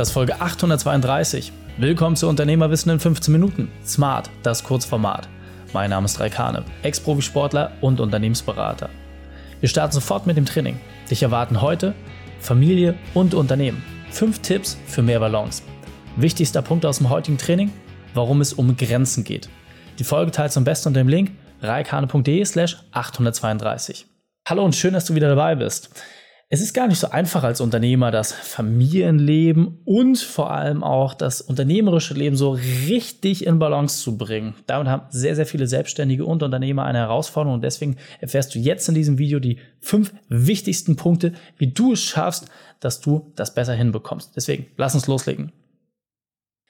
Das ist Folge 832. Willkommen zu Unternehmerwissen in 15 Minuten. Smart, das Kurzformat. Mein Name ist Raikane, Ex-Profisportler und Unternehmensberater. Wir starten sofort mit dem Training. Dich erwarten heute Familie und Unternehmen. Fünf Tipps für mehr Balance. Wichtigster Punkt aus dem heutigen Training, warum es um Grenzen geht. Die Folge teilst du am besten unter dem Link reikane.de slash 832. Hallo und schön, dass du wieder dabei bist. Es ist gar nicht so einfach als Unternehmer, das Familienleben und vor allem auch das unternehmerische Leben so richtig in Balance zu bringen. Damit haben sehr, sehr viele Selbstständige und Unternehmer eine Herausforderung und deswegen erfährst du jetzt in diesem Video die fünf wichtigsten Punkte, wie du es schaffst, dass du das besser hinbekommst. Deswegen, lass uns loslegen.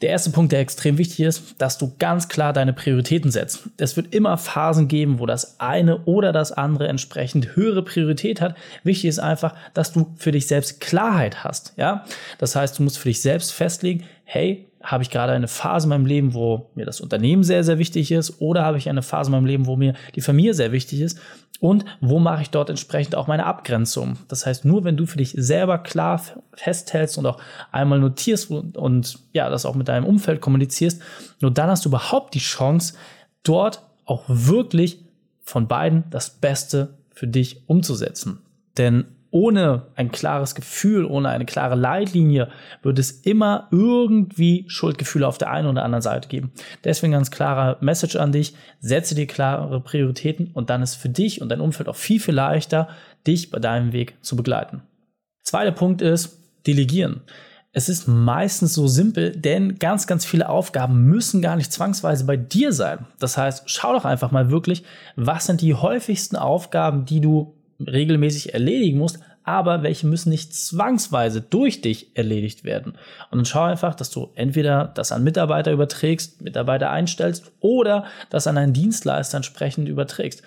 Der erste Punkt, der extrem wichtig ist, dass du ganz klar deine Prioritäten setzt. Es wird immer Phasen geben, wo das eine oder das andere entsprechend höhere Priorität hat. Wichtig ist einfach, dass du für dich selbst Klarheit hast. Ja, das heißt, du musst für dich selbst festlegen, hey, habe ich gerade eine Phase in meinem Leben, wo mir das Unternehmen sehr, sehr wichtig ist, oder habe ich eine Phase in meinem Leben, wo mir die Familie sehr wichtig ist und wo mache ich dort entsprechend auch meine Abgrenzung. Das heißt, nur wenn du für dich selber klar festhältst und auch einmal notierst und, und ja, das auch mit deinem Umfeld kommunizierst, nur dann hast du überhaupt die Chance, dort auch wirklich von beiden das Beste für dich umzusetzen. Denn ohne ein klares Gefühl, ohne eine klare Leitlinie, wird es immer irgendwie Schuldgefühle auf der einen oder anderen Seite geben. Deswegen ganz klarer Message an dich, setze dir klare Prioritäten und dann ist für dich und dein Umfeld auch viel, viel leichter, dich bei deinem Weg zu begleiten. Zweiter Punkt ist, delegieren. Es ist meistens so simpel, denn ganz, ganz viele Aufgaben müssen gar nicht zwangsweise bei dir sein. Das heißt, schau doch einfach mal wirklich, was sind die häufigsten Aufgaben, die du regelmäßig erledigen musst, aber welche müssen nicht zwangsweise durch dich erledigt werden. Und dann schau einfach, dass du entweder das an Mitarbeiter überträgst, Mitarbeiter einstellst oder das an einen Dienstleister entsprechend überträgst.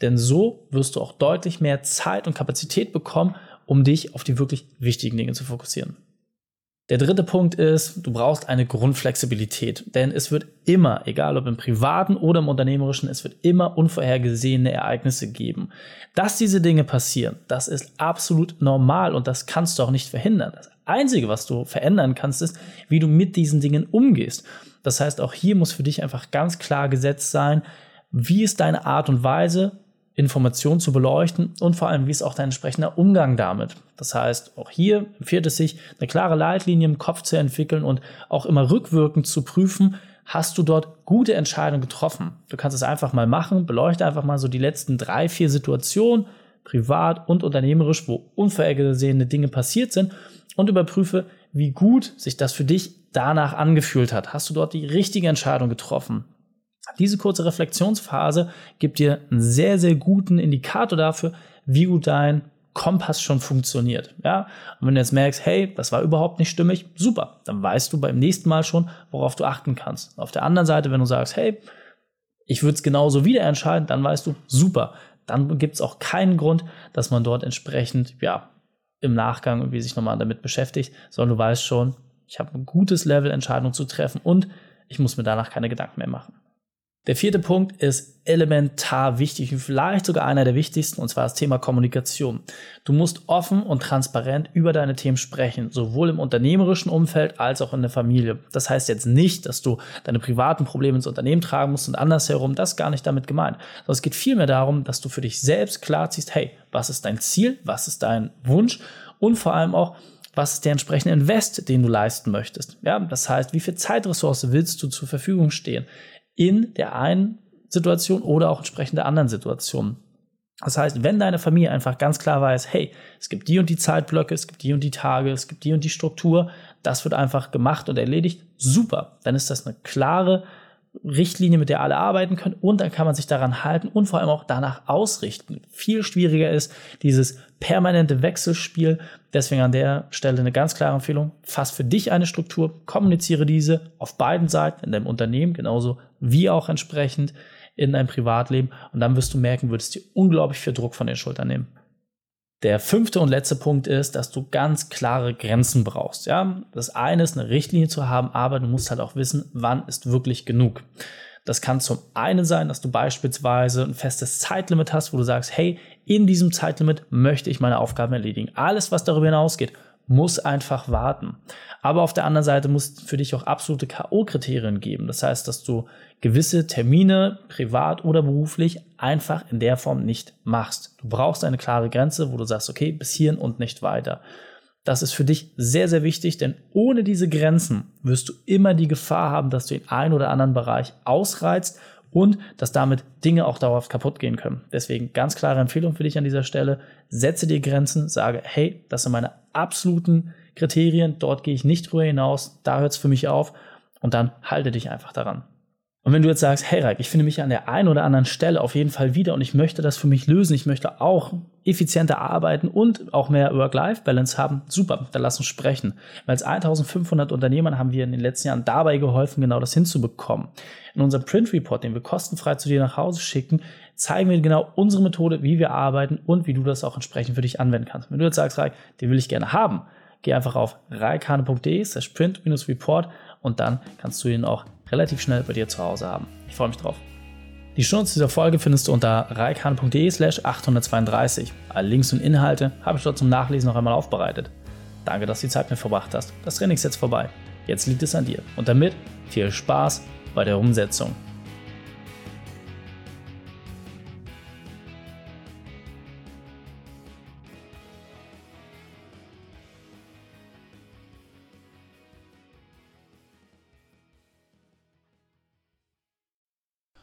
Denn so wirst du auch deutlich mehr Zeit und Kapazität bekommen, um dich auf die wirklich wichtigen Dinge zu fokussieren. Der dritte Punkt ist, du brauchst eine Grundflexibilität, denn es wird immer, egal ob im privaten oder im unternehmerischen, es wird immer unvorhergesehene Ereignisse geben. Dass diese Dinge passieren, das ist absolut normal und das kannst du auch nicht verhindern. Das Einzige, was du verändern kannst, ist, wie du mit diesen Dingen umgehst. Das heißt, auch hier muss für dich einfach ganz klar gesetzt sein, wie ist deine Art und Weise, Informationen zu beleuchten und vor allem, wie ist auch dein entsprechender Umgang damit. Das heißt, auch hier empfiehlt es sich, eine klare Leitlinie im Kopf zu entwickeln und auch immer rückwirkend zu prüfen, hast du dort gute Entscheidungen getroffen. Du kannst es einfach mal machen, beleuchte einfach mal so die letzten drei, vier Situationen, privat und unternehmerisch, wo unvorhergesehene Dinge passiert sind und überprüfe, wie gut sich das für dich danach angefühlt hat. Hast du dort die richtige Entscheidung getroffen? Diese kurze Reflexionsphase gibt dir einen sehr, sehr guten Indikator dafür, wie gut dein Kompass schon funktioniert. Ja? Und wenn du jetzt merkst, hey, das war überhaupt nicht stimmig, super, dann weißt du beim nächsten Mal schon, worauf du achten kannst. Auf der anderen Seite, wenn du sagst, hey, ich würde es genauso wieder entscheiden, dann weißt du, super, dann gibt es auch keinen Grund, dass man dort entsprechend, ja, im Nachgang irgendwie sich nochmal damit beschäftigt, sondern du weißt schon, ich habe ein gutes Level, Entscheidungen zu treffen und ich muss mir danach keine Gedanken mehr machen. Der vierte Punkt ist elementar wichtig und vielleicht sogar einer der wichtigsten, und zwar das Thema Kommunikation. Du musst offen und transparent über deine Themen sprechen, sowohl im unternehmerischen Umfeld als auch in der Familie. Das heißt jetzt nicht, dass du deine privaten Probleme ins Unternehmen tragen musst und andersherum, das ist gar nicht damit gemeint. Sondern es geht vielmehr darum, dass du für dich selbst klar ziehst, hey, was ist dein Ziel, was ist dein Wunsch und vor allem auch, was ist der entsprechende Invest, den du leisten möchtest. Ja, das heißt, wie viel Zeitressource willst du zur Verfügung stehen? In der einen Situation oder auch entsprechend der anderen Situation. Das heißt, wenn deine Familie einfach ganz klar weiß, hey, es gibt die und die Zeitblöcke, es gibt die und die Tage, es gibt die und die Struktur, das wird einfach gemacht und erledigt, super. Dann ist das eine klare Richtlinie, mit der alle arbeiten können und dann kann man sich daran halten und vor allem auch danach ausrichten. Viel schwieriger ist dieses permanente Wechselspiel. Deswegen an der Stelle eine ganz klare Empfehlung. Fass für dich eine Struktur, kommuniziere diese auf beiden Seiten in deinem Unternehmen genauso wie auch entsprechend in deinem Privatleben und dann wirst du merken, würdest dir unglaublich viel Druck von den Schultern nehmen. Der fünfte und letzte Punkt ist, dass du ganz klare Grenzen brauchst. Ja, das eine ist eine Richtlinie zu haben, aber du musst halt auch wissen, wann ist wirklich genug. Das kann zum einen sein, dass du beispielsweise ein festes Zeitlimit hast, wo du sagst, hey, in diesem Zeitlimit möchte ich meine Aufgaben erledigen. Alles, was darüber hinausgeht, muss einfach warten. Aber auf der anderen Seite muss für dich auch absolute K.O.-Kriterien geben. Das heißt, dass du gewisse Termine, privat oder beruflich, einfach in der Form nicht machst. Du brauchst eine klare Grenze, wo du sagst, okay, bis hierhin und nicht weiter. Das ist für dich sehr, sehr wichtig, denn ohne diese Grenzen wirst du immer die Gefahr haben, dass du den einen oder anderen Bereich ausreizt und dass damit Dinge auch dauerhaft kaputt gehen können. Deswegen ganz klare Empfehlung für dich an dieser Stelle. Setze dir Grenzen, sage, hey, das sind meine absoluten Kriterien, dort gehe ich nicht drüber hinaus, da hört es für mich auf und dann halte dich einfach daran. Und wenn du jetzt sagst, hey Raik, ich finde mich an der einen oder anderen Stelle auf jeden Fall wieder und ich möchte das für mich lösen, ich möchte auch effizienter arbeiten und auch mehr Work-Life-Balance haben, super, dann lass uns sprechen. Weil als 1500 Unternehmern haben wir in den letzten Jahren dabei geholfen, genau das hinzubekommen. In unserem Print-Report, den wir kostenfrei zu dir nach Hause schicken, zeigen wir genau unsere Methode, wie wir arbeiten und wie du das auch entsprechend für dich anwenden kannst. Wenn du jetzt sagst, Raik, den will ich gerne haben, geh einfach auf reikane.de slash print-report und dann kannst du ihn auch relativ schnell bei dir zu Hause haben. Ich freue mich drauf. Die Shownotes dieser Folge findest du unter reikane.de slash 832. Alle Links und Inhalte habe ich dort zum Nachlesen noch einmal aufbereitet. Danke, dass du die Zeit mit verbracht hast. Das Training ist jetzt vorbei. Jetzt liegt es an dir. Und damit viel Spaß bei der Umsetzung.